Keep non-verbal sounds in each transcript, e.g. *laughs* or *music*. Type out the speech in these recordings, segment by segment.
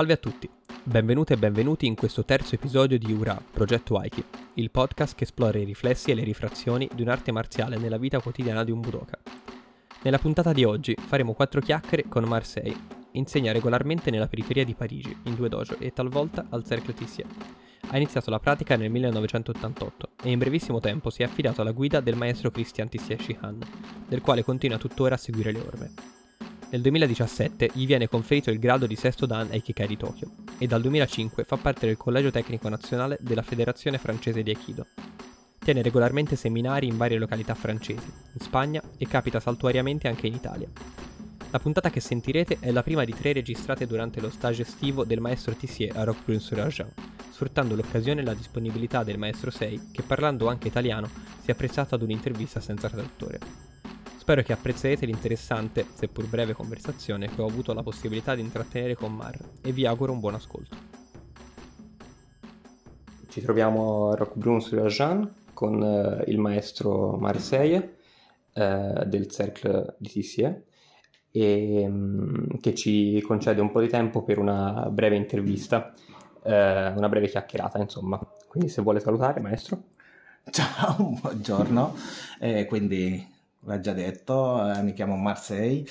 Salve a tutti, benvenute e benvenuti in questo terzo episodio di URA, Progetto Aiki, il podcast che esplora i riflessi e le rifrazioni di un'arte marziale nella vita quotidiana di un budoka. Nella puntata di oggi faremo quattro chiacchiere con Marseille, insegna regolarmente nella periferia di Parigi, in due dojo e talvolta al Cercle Tissier. Ha iniziato la pratica nel 1988 e in brevissimo tempo si è affidato alla guida del maestro Christian Tissier Shihan, del quale continua tuttora a seguire le orme. Nel 2017 gli viene conferito il grado di sesto dan Aikikai di Tokyo e dal 2005 fa parte del Collegio Tecnico Nazionale della Federazione Francese di Aikido. Tiene regolarmente seminari in varie località francesi, in Spagna e capita saltuariamente anche in Italia. La puntata che sentirete è la prima di tre registrate durante lo stage estivo del maestro Tissier a Roquebrune-sur-Argent, sfruttando l'occasione e la disponibilità del maestro Sei, che parlando anche italiano si è apprezzato ad un'intervista senza traduttore. Spero che apprezzerete l'interessante, seppur breve conversazione che ho avuto la possibilità di intrattenere con Mar e vi auguro un buon ascolto. Ci troviamo a Roquebrune sur Jean con eh, il maestro Marseille eh, del Cercle di Tissier e, mm, che ci concede un po' di tempo per una breve intervista, eh, una breve chiacchierata insomma. Quindi se vuole salutare maestro. Ciao, buongiorno. Eh, quindi l'ha già detto, eh, mi chiamo Marseille,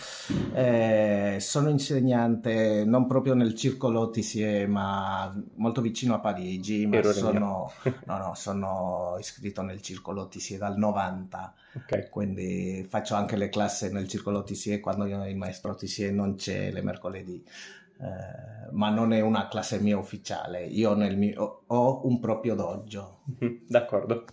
eh, sono insegnante non proprio nel circolo TCE ma molto vicino a Parigi, ma sono, *laughs* no, no, sono, iscritto nel circolo TCE dal 90, okay. quindi faccio anche le classi nel circolo TCE quando il maestro TCE non c'è le mercoledì. Eh, ma non è una classe mia ufficiale, io mio, ho un proprio dojo. *laughs* D'accordo.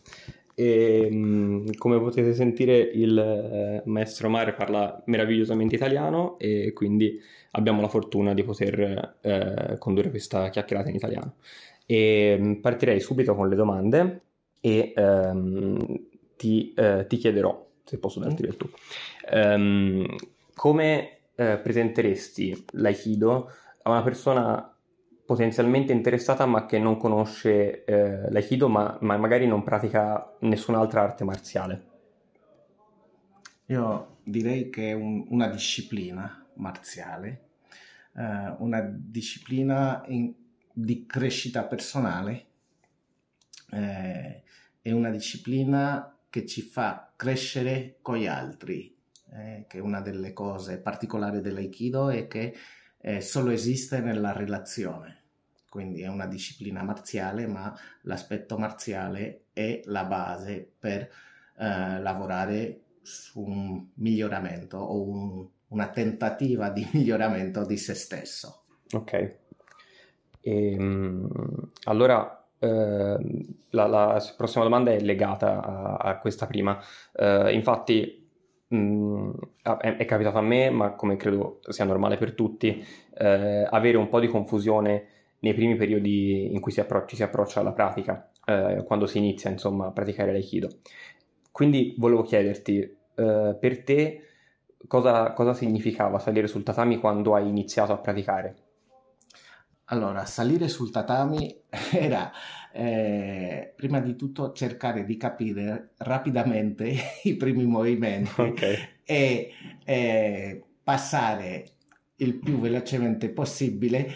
E, come potete sentire il eh, maestro Mare parla meravigliosamente italiano e quindi abbiamo la fortuna di poter eh, condurre questa chiacchierata in italiano. E partirei subito con le domande e ehm, ti, eh, ti, chiederò, se posso darti del tu, ehm, come eh, presenteresti l'aikido a una persona potenzialmente interessata ma che non conosce eh, l'aikido ma, ma, magari non pratica nessun'altra arte marziale? Io direi che è un, una disciplina marziale, eh, una disciplina in, di crescita personale, eh, è una disciplina che ci fa crescere con gli altri, eh, che è una delle cose particolari dell'aikido è che eh, solo esiste nella relazione. Quindi è una disciplina marziale, ma l'aspetto marziale è la base per eh, lavorare su un miglioramento o un, una tentativa di *laughs* miglioramento di se stesso. Ok. E, ehm, allora, eh, la, la, prossima domanda è legata a, a questa prima. Eh, infatti, mh, mm, è, è, capitato a me, ma come credo sia normale per tutti, eh, avere un po' di confusione nei primi periodi in cui si appro- ci si approccia alla pratica, eh, quando si inizia insomma a praticare l'aikido. Quindi volevo chiederti, eh, per te cosa, cosa significava salire sul tatami quando hai iniziato a praticare? Allora, salire sul tatami *laughs* era eh, prima di tutto cercare di capire rapidamente *laughs* i primi movimenti okay. e eh, passare il più velocemente possibile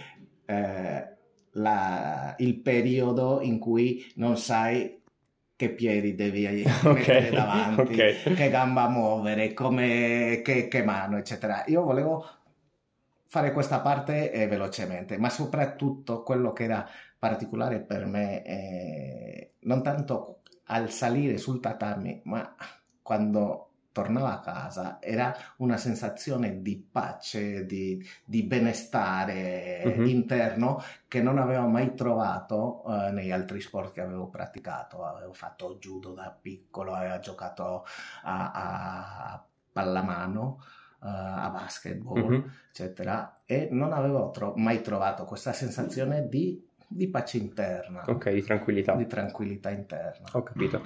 eh, la, il periodo in cui non sai che piedi devi *laughs* okay, mettere davanti, okay. che gamba muovere, come, che, che mano, eccetera. Io volevo fare questa parte eh, velocemente, ma soprattutto quello che era particolare per me, eh, non tanto al salire sul tatami, ma quando tornava a casa era una sensazione di pace, di, di benestare uh-huh. interno che non avevo mai trovato eh, negli altri sport che avevo praticato. Avevo fatto judo da piccolo, avevo giocato a, a pallamano a basketball, mm-hmm. eccetera, e non avevo tro- mai trovato questa sensazione di, di, pace interna. Ok, di tranquillità. Di tranquillità interna. Ho capito.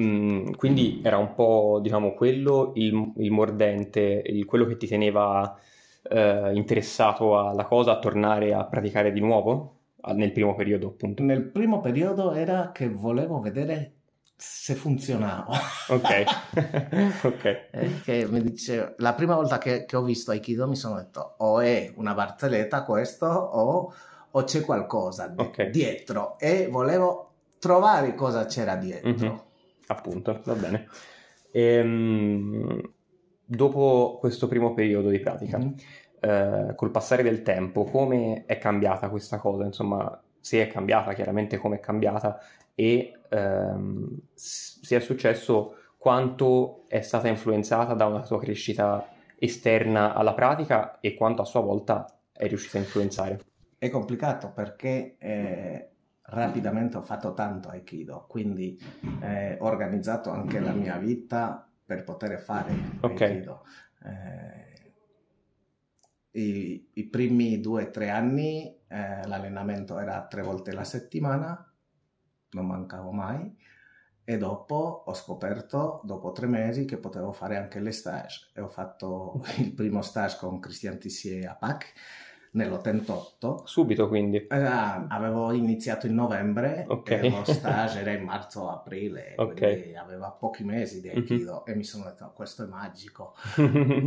Mm, quindi era un po', diciamo, quello il, il mordente, il, quello che ti teneva eh, interessato alla cosa, a tornare a praticare di nuovo? Nel primo periodo, appunto. Nel primo periodo era che volevo vedere se funzionava. Ok, *laughs* ok. Eh, mi dice, la prima volta che, che, ho visto Aikido mi sono detto o è una barzelletta questo o, o c'è qualcosa okay. dietro e volevo trovare cosa c'era dietro. Mm-hmm. Appunto, va bene. Ehm, dopo questo primo periodo di pratica, mm-hmm. eh, col passare del tempo, come è cambiata questa cosa? Insomma, se è cambiata, chiaramente come è cambiata e ehm, è successo quanto è stata influenzata da una sua crescita esterna alla pratica e quanto a sua volta è riuscita a influenzare. È complicato perché eh, rapidamente ho fatto tanto Aikido, quindi eh, ho organizzato anche la mia vita per poter fare okay. Aikido. Eh, i, i, primi due o tre anni eh, l'allenamento era tre volte la settimana, non mancavo mai e dopo ho scoperto, dopo tre mesi, che potevo fare anche le stage e ho fatto *laughs* il primo stage con Christian Tissier a PAC nell'88. Subito quindi? Eh, avevo iniziato in novembre okay. e lo *laughs* stage era in marzo-aprile, okay. quindi aveva pochi mesi di mhm. Aikido mm-hmm. e mi sono detto questo è magico. *laughs*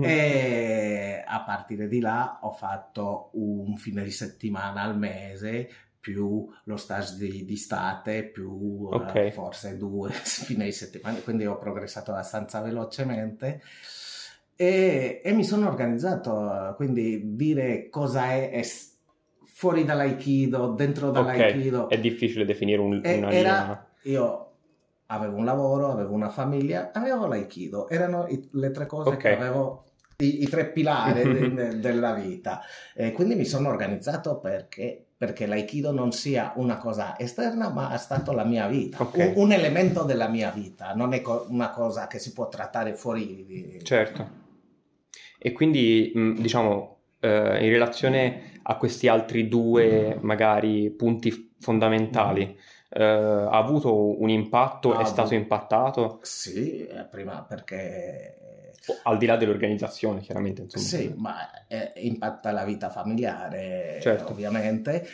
e a partire di là ho fatto un fine di settimana al mese più lo stage di, di estate, più eh, okay. uh, forse due *laughs* fine di settimana, quindi ho progressato abbastanza velocemente e, e mi sono organizzato, quindi dire cosa è, è fuori dall'aikido, dentro dall'aikido. Okay. È difficile definire un, una era. Io avevo un lavoro, avevo una famiglia, avevo l'aikido, erano i, le tre cose okay. che avevo i, i, tre pilari *laughs* de, della vita. E quindi mi sono organizzato perché perché l'aikido non sia una cosa esterna, ma è stato la mia vita, okay. un, un, elemento della mia vita, non è co- una cosa che si può trattare fuori. Di... Certo. E quindi, diciamo, eh, in relazione a questi altri due, magari, punti fondamentali, eh, ha avuto un impatto, ah, è stato impattato? Sì, eh, prima perché al di là dell'organizzazione, chiaramente. Insomma. Sì, ma eh, impatta la vita familiare, certo. ovviamente.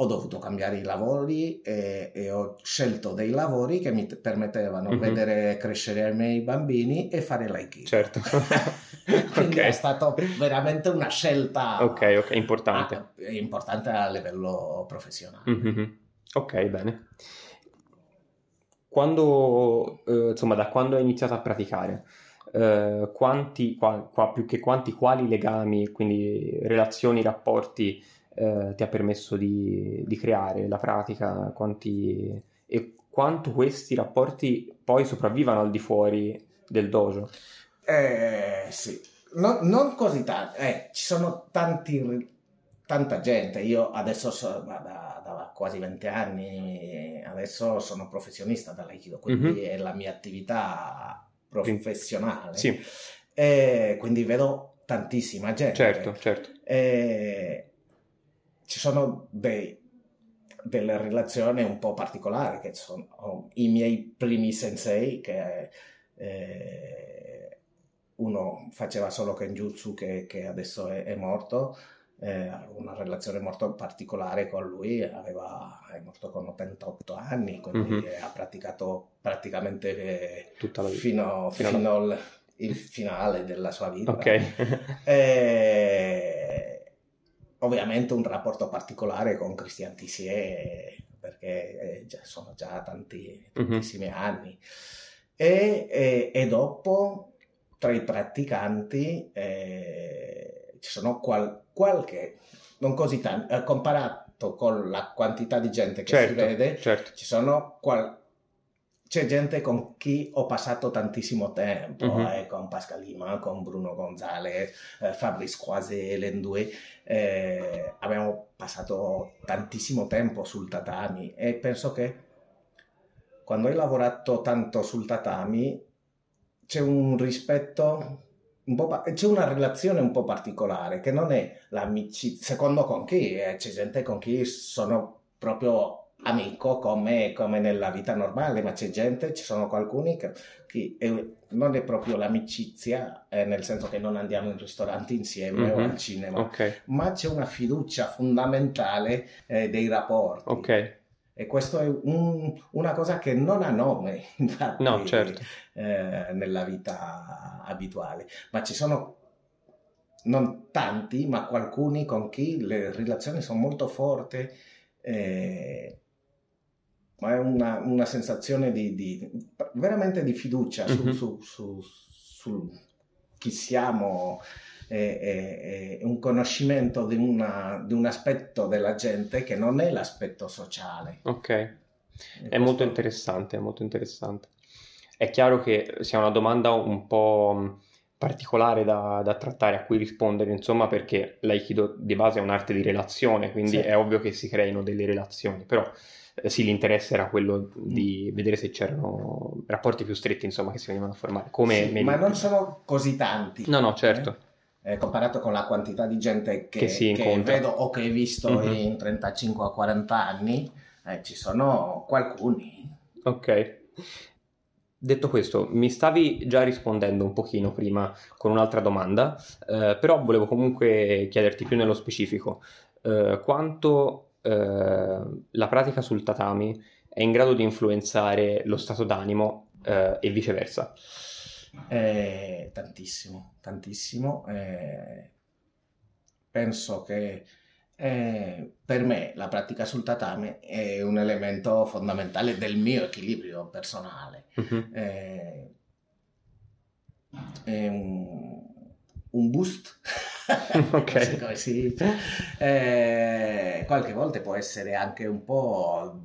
Ho dovuto cambiare i lavori e, e, ho scelto dei lavori che mi permettevano di mm-hmm. vedere crescere i miei bambini e fare l'aikido. Certo. *laughs* *laughs* Quindi okay. è stata veramente una scelta Ok, ok, importante. A, importante a livello professionale. Mm-hmm. Ok, bene. Quando, eh, insomma, da quando hai iniziato a praticare? eh, quanti, qua, qua, più che quanti, quali legami, quindi relazioni, rapporti eh, ti ha permesso di, di, creare la pratica, quanti, e quanto questi rapporti poi sopravvivano al di fuori del dojo? Eh, sì, no, non così tanti, eh, ci sono tanti, tanta gente, io adesso so, da, da, quasi 20 anni, adesso sono professionista dall'Aikido, quindi mm-hmm. è la mia attività professionale. Sì. E quindi vedo tantissima gente. Certo, certo. E ci sono dei, delle relazioni un po' particolari che sono i miei primi sensei che eh, uno faceva solo Kenjutsu che, che adesso è, è morto eh, una relazione molto particolare con lui, Aveva, è morto con 88 anni, quindi mm-hmm. ha praticato praticamente eh, Tutta la vita. fino, fino, fino al il finale della sua vita. Okay. *laughs* e, ovviamente un rapporto particolare con Christian Tissier, perché già, sono già tanti, mhm. tantissimi mm-hmm. anni. E, e, e, dopo, tra i praticanti, eh, ci sono qual- qualche, non così tanto, eh, comparato con la quantità di gente che certo, si vede, certo. ci sono qual- c'è gente con chi ho passato tantissimo tempo, mm-hmm. eh, con Pascal Lima, con Bruno Gonzalez, eh, Fabrice Croiset, Lendue, eh, abbiamo passato tantissimo tempo sul tatami e penso che quando hai lavorato tanto sul tatami c'è un rispetto c'è una relazione un po' particolare che non è l'amicizia, secondo con chi eh, c'è gente con chi sono proprio amico come, come, nella vita normale, ma c'è gente, ci sono alcuni che, che è, non è proprio l'amicizia, eh, nel senso che non andiamo in ristoranti insieme mm-hmm. o al cinema, okay. ma c'è una fiducia fondamentale eh, dei rapporti. Ok E questo è un, una cosa che non ha nome, *laughs* infatti, no, certo. eh, nella vita abituale. Ma ci sono non tanti, ma alcuni con chi le relazioni sono molto forti. Eh, ma è una, una sensazione di, di, veramente di fiducia su, mm-hmm. su, su, su chi siamo e, e, un conoscimento di, una, di, un aspetto della gente che non è l'aspetto sociale. Ok, è questo... molto interessante, è molto interessante. È chiaro che sia una domanda un po' particolare da, da, trattare, a cui rispondere, insomma, perché l'aikido di base è un'arte di relazione, quindi sì. è ovvio che si creino delle relazioni, però eh, sì, l'interesse era quello di mm. vedere se c'erano rapporti più stretti, insomma, che si venivano a formare. Come sì, ma non sono così tanti. No, no, certo. Eh? Eh, comparato con la quantità di gente che, che, che vedo o che hai visto mm-hmm. in 35 o 40 anni, eh, ci sono qualcuni. Ok. Detto questo, mi stavi già rispondendo un pochino prima con un'altra domanda, eh, però volevo comunque chiederti più nello specifico eh, quanto eh, la pratica sul tatami è in grado di influenzare lo stato d'animo eh, e viceversa. Eh, tantissimo, tantissimo. Eh, penso che eh, per me la pratica sul tatame è un elemento fondamentale del mio equilibrio personale. Uh-huh. è un, un boost. *laughs* ok. come si dice. Eh, qualche volta può essere anche un po'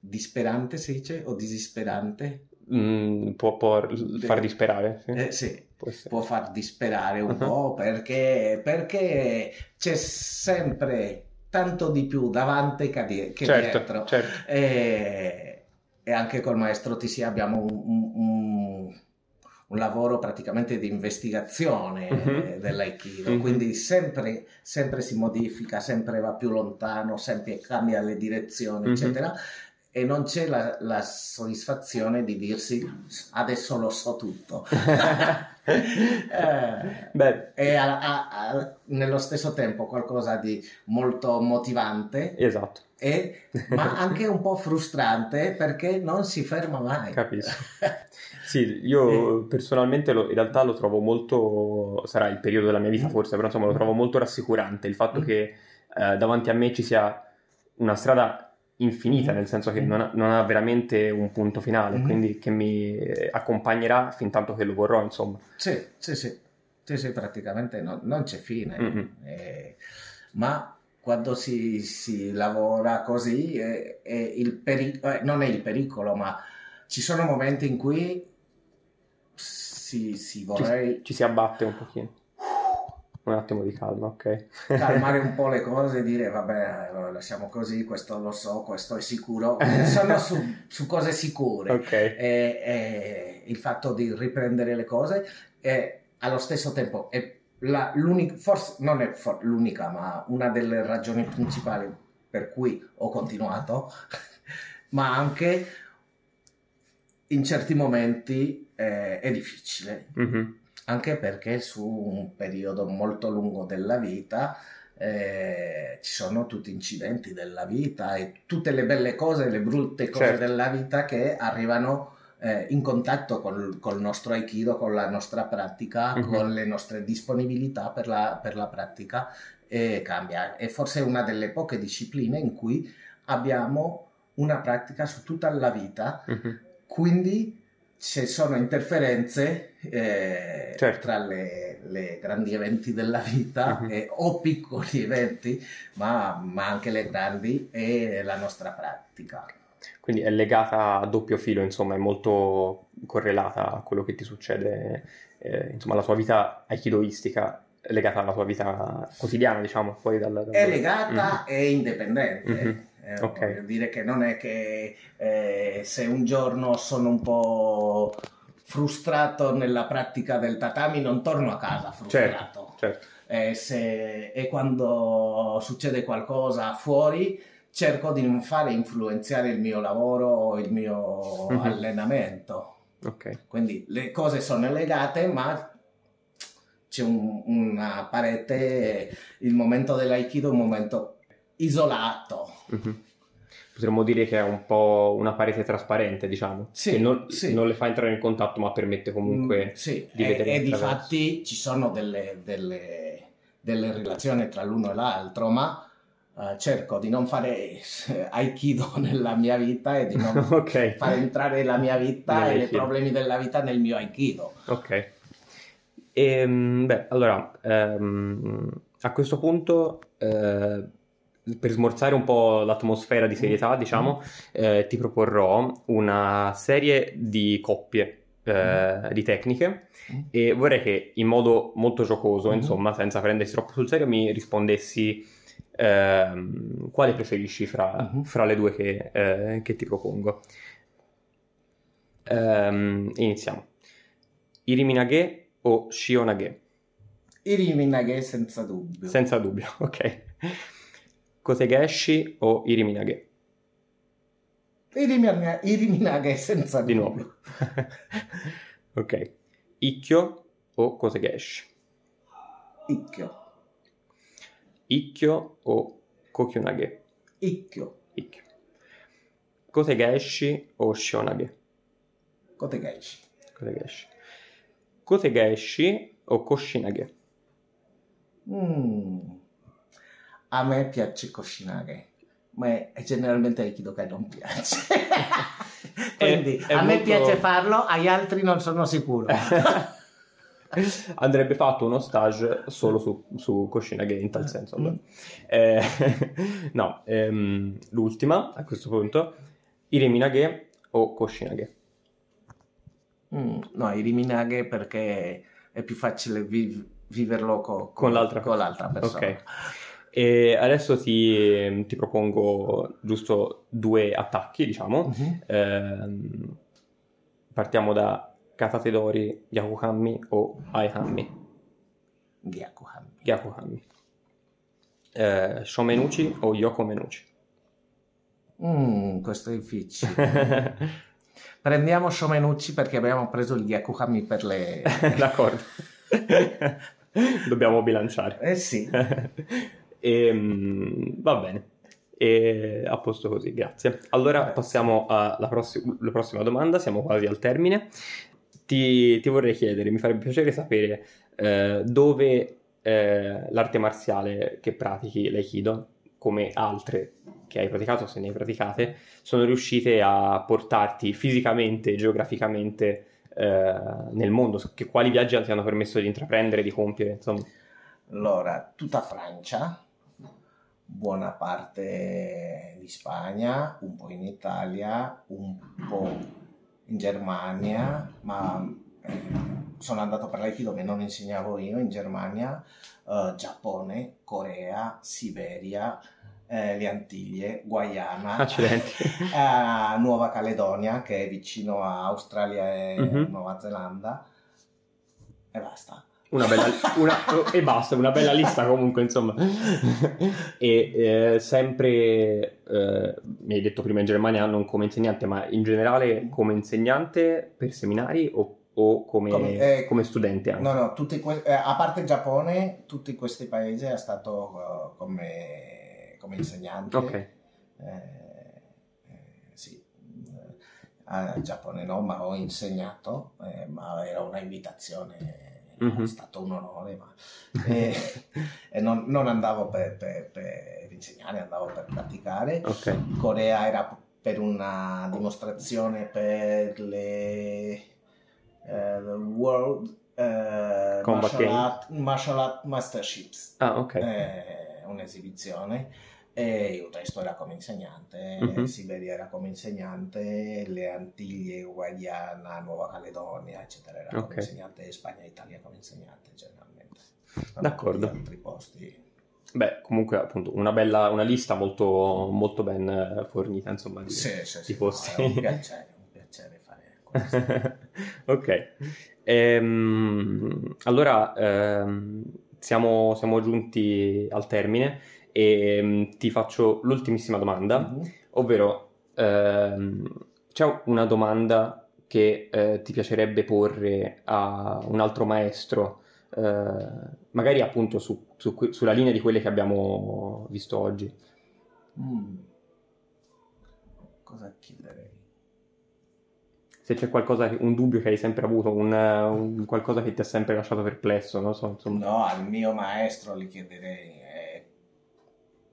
disperante, si dice, o disisperante Mm, può, può, far disperare. Sì, eh, sì. Può, può, far disperare un uh-huh. po' perché, perché, c'è sempre tanto di più davanti che, che certo, dietro. Certo. E, e, anche col maestro TC abbiamo un, un, un lavoro praticamente di investigazione uh-huh. dell'aikido, uh-huh. quindi sempre, sempre, si modifica, sempre va più lontano, sempre cambia le direzioni, eccetera e non c'è la, la, soddisfazione di dirsi adesso lo so tutto. *laughs* eh. E a, a, a, nello stesso tempo qualcosa di molto motivante. Esatto. E, ma anche un po' frustrante perché non si ferma mai. Capisco. *laughs* Sì, io personalmente lo, in realtà lo trovo molto, sarà il periodo della mia vita mm. forse, però insomma lo trovo molto rassicurante il fatto mm. che eh, davanti a me ci sia una strada infinita, nel senso che non ha, non ha veramente un punto finale, mm-hmm. quindi che mi accompagnerà fin tanto che lo vorrò, insomma. Sì, sì, sì, sì, sì praticamente no, non c'è fine, mm-hmm. eh, ma quando si, si lavora così eh, eh, peri- eh, non è il pericolo, ma ci sono momenti in cui si, si vorrei... Ci, ci si abbatte un pochino. Un attimo di calma, ok. Calmare un *laughs* po' le cose e dire vabbè, lo lasciamo così, questo lo so, questo è sicuro. *laughs* Sono su, su cose sicure. Ok. E, e il fatto di riprendere le cose è allo stesso tempo è la, forse non è for, l'unica, ma una delle ragioni principali per cui ho continuato, *laughs* ma anche in certi momenti eh, è difficile. Mm-hmm anche perché su un periodo molto lungo della vita eh, ci sono tutti incidenti della vita e tutte le belle cose, le brutte cose certo. della vita che arrivano eh, in contatto col, col, nostro aikido, con la nostra pratica, uh-huh. con le nostre disponibilità per la, per la pratica e cambia. È forse una delle poche discipline in cui abbiamo una pratica su tutta la vita, uh-huh. quindi ci sono interferenze eh, certo. tra le, le, grandi eventi della vita uh-huh. eh, o piccoli *laughs* eventi, ma, ma, anche le grandi e la nostra pratica. Quindi è legata a doppio filo, insomma, è molto correlata a quello che ti succede, eh, insomma, la tua vita aikidoistica è legata alla tua vita quotidiana, diciamo, fuori dal... dal... È legata uh-huh. e indipendente. Uh-huh eh, okay. Voglio dire che non è che eh, se un giorno sono un po' frustrato nella pratica del tatami non torno a casa frustrato. Certo, certo. Eh, se, e quando succede qualcosa fuori cerco di non fare influenzare il mio lavoro o il mio mm-hmm. allenamento. Okay. Quindi le cose sono legate, ma c'è un, una parete, il momento dell'aikido è un momento isolato. Mm-hmm. potremmo dire che è un po' una parete trasparente, diciamo, sì, che non, sì. non, le fa entrare in contatto ma permette comunque mm, sì. di vedere. E, e difatti ci sono delle, delle, delle, relazioni tra l'uno e l'altro, ma uh, cerco di non fare *laughs* aikido nella mia vita e di non *laughs* okay. far entrare la mia vita e i problemi della vita nel mio aikido. Ok. E, ehm, beh, allora, um, a questo punto... Uh, per smorzare un po' l'atmosfera di serietà, mm. diciamo, eh, ti proporrò una serie di coppie eh, mm. di tecniche mm. e vorrei che in modo molto giocoso, insomma, senza prendersi troppo sul serio, mi rispondessi eh, quale preferisci fra, fra, le due che, eh, che ti propongo. Um, iniziamo. Iriminage o Shionage? Iriminage senza dubbio. Senza dubbio, *laughs* ok. Kotegaeshi o Iriminage? Iriminage, Iriminage senza Di nuovo. *laughs* ok. Ikkyo o Kotegaeshi? Ikkyo. Ikkyo o Kokyunage? Ikkyo. Ikkyo. Kotegaeshi o Shionage? Kotegaeshi. Kotegaeshi. Kotegaeshi o Koshinage? Mmm a me piace Koshinage, ma è generalmente Aikido che non piace. *laughs* Quindi è, è a molto... me piace farlo, agli altri non sono sicuro. *laughs* Andrebbe fatto uno stage solo su, su Koshinage in tal senso. Mm. Eh, *laughs* no, ehm, l'ultima a questo punto, Iriminage o Koshinage? Mm, no, Iriminage perché è più facile viv- viverlo co- con, l'altra, con l'altra persona. Ok. E adesso ti, ti, propongo giusto due attacchi, diciamo. Uh-huh. Eh, partiamo da Katatedori, Yakuhammi o Aihammi. Gyakuhammi. Gyakuhammi. Eh, Shomenuchi o Yokomenuchi? Mm, questo è difficile. *laughs* Prendiamo Shomenuchi perché abbiamo preso il Gyakuhammi per le... *laughs* D'accordo. *laughs* Dobbiamo bilanciare. Eh sì. E, ehm, va bene. E a posto così, grazie. Allora passiamo alla prossi- prossima domanda, siamo quasi al termine. Ti, ti vorrei chiedere, mi farebbe piacere sapere eh, dove eh, l'arte marziale che pratichi, l'Aikido, come altre che hai praticato, se ne hai praticate, sono riuscite a portarti fisicamente, geograficamente eh, nel mondo, che, quali viaggi ti hanno permesso di intraprendere, di compiere, insomma. Allora, tutta Francia, buona parte di Spagna, un po' in Italia, un po' in Germania, ma eh, sono andato per l'Aikido che non insegnavo io in Germania, eh, Giappone, Corea, Siberia, eh, le Antiglie, Guayana, *laughs* eh, Nuova Caledonia che è vicino a Australia e mm-hmm. Nuova Zelanda e basta. Una bella, una, e basta, una bella lista comunque, insomma. e eh, sempre, eh, mi hai detto prima in Germania non come insegnante, ma in generale come insegnante per seminari o, o come, come, eh, come, studente anche? No, no, que- eh, a parte il Giappone, tutti questi paesi è stato uh, come, come, insegnante. Ok. Eh, sì, al Giappone no, ma ho insegnato, ma era una invitazione mm-hmm. è stato un onore, ma e, *laughs* e non, non, andavo per, per, per, insegnare, andavo per praticare. Okay. Corea era per una dimostrazione per le uh, World uh, martial, art, martial, art, Masterships. Ah, ok. Eh, un'esibizione e resto era come insegnante, mm-hmm. Siberia era come insegnante, le Antiglie, Guayana, Nuova Caledonia, eccetera, era okay. come insegnante, Spagna e Italia come insegnante generalmente. D'accordo. Altri posti. Beh, comunque appunto una bella una lista molto, molto ben fornita, insomma, di, sì, sì, di posti. No, un piacere, un piacere fare questo. *laughs* ok. Ehm, allora, ehm, siamo, siamo giunti al termine e um, ti faccio l'ultimissima domanda, mm-hmm. ovvero ehm, c'è una domanda che eh, ti piacerebbe porre a un altro maestro, eh, magari appunto su, su, sulla linea di quelle che abbiamo visto oggi? Mm. cosa chiederei? Se c'è qualcosa, un dubbio che hai sempre avuto, un, un qualcosa che ti ha sempre lasciato perplesso, non so, insomma. No, al mio maestro gli chiederei,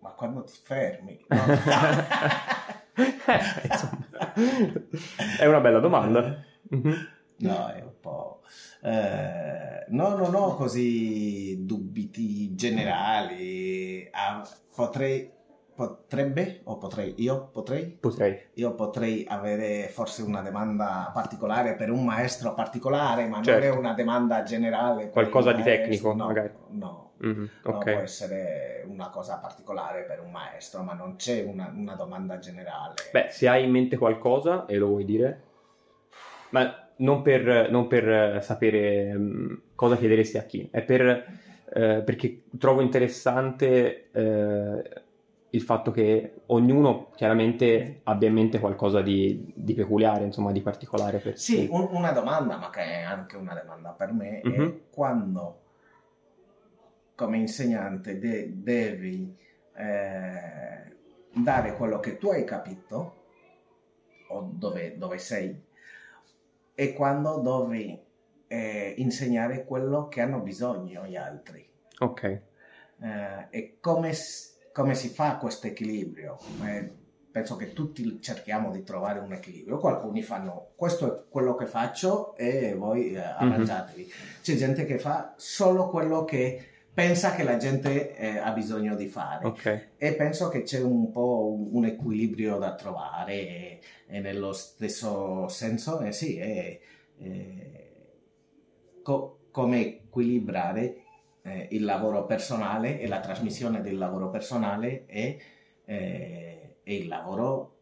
ma quando ti fermi? *laughs* No. eh, insomma, è una bella domanda. Mm-hmm. No, è un po'... Eh, no, non ho così dubiti generali. Ah, potrei potrebbe o potrei io potrei potrei io potrei avere forse una domanda particolare per un maestro particolare ma certo. non è una domanda generale qualcosa di tecnico no, magari no, mm-hmm, no può essere una cosa particolare per un maestro ma non c'è una, una domanda generale beh se hai in mente qualcosa e lo vuoi dire ma non per, non per sapere um, cosa chiederesti a chi è per eh, perché trovo interessante eh, il fatto che ognuno chiaramente abbia in mente qualcosa di, di peculiare, insomma, di particolare per Sì. Un, una domanda, ma che è anche una domanda per me, mm-hmm. è quando come insegnante de- devi eh, dare quello che tu hai capito o dove, dove sei e quando devi eh, insegnare quello che hanno bisogno gli altri. Ok. Eh, e come come si fa questo equilibrio? Eh, penso che tutti cerchiamo di trovare un equilibrio. Alcuni fanno questo è quello che faccio e voi eh, mhm. arrangiatevi. Mm-hmm. C'è gente che fa solo quello che pensa che la gente eh, ha bisogno di fare okay. e penso che c'è un po' un, un equilibrio da trovare e, e nello stesso senso eh, sì, è, co- come equilibrare eh, il lavoro personale e la trasmissione del lavoro personale e, eh, e il lavoro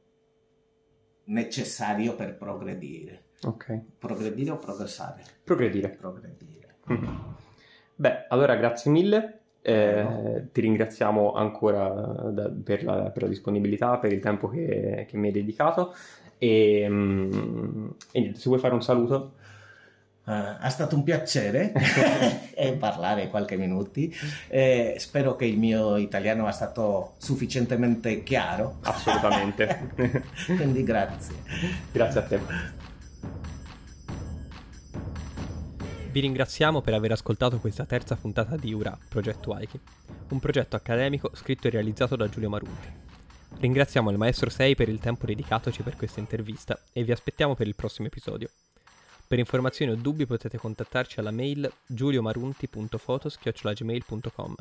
necessario per progredire. Ok. Progredire o progressare? Progredire. Progredire. Mm-hmm. Beh, allora grazie mille. Eh, no. Ti ringraziamo ancora da, per, la, per, la, disponibilità, per il tempo che, che mi hai dedicato. E, mm, e niente, se vuoi fare un saluto. Uh, è stato un piacere *laughs* *laughs* parlare qualche minuto. Eh, spero che il mio italiano sia stato sufficientemente chiaro. Assolutamente. *laughs* Quindi grazie. Grazie a te. Vi ringraziamo per aver ascoltato questa terza puntata di URA, Progetto Aiki, un progetto accademico scritto e realizzato da Giulio Marunti. Ringraziamo il maestro 6 per il tempo dedicatoci per questa intervista e vi aspettiamo per il prossimo episodio. Per informazioni o dubbi potete contattarci alla mail giuliomarunti.fotos.gmail.com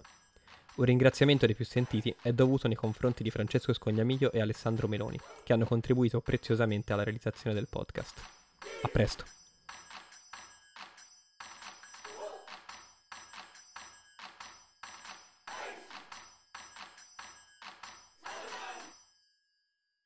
Un ringraziamento dei più sentiti è dovuto nei confronti di Francesco Scognamiglio e Alessandro Meloni, che hanno contribuito preziosamente alla realizzazione del podcast. A presto!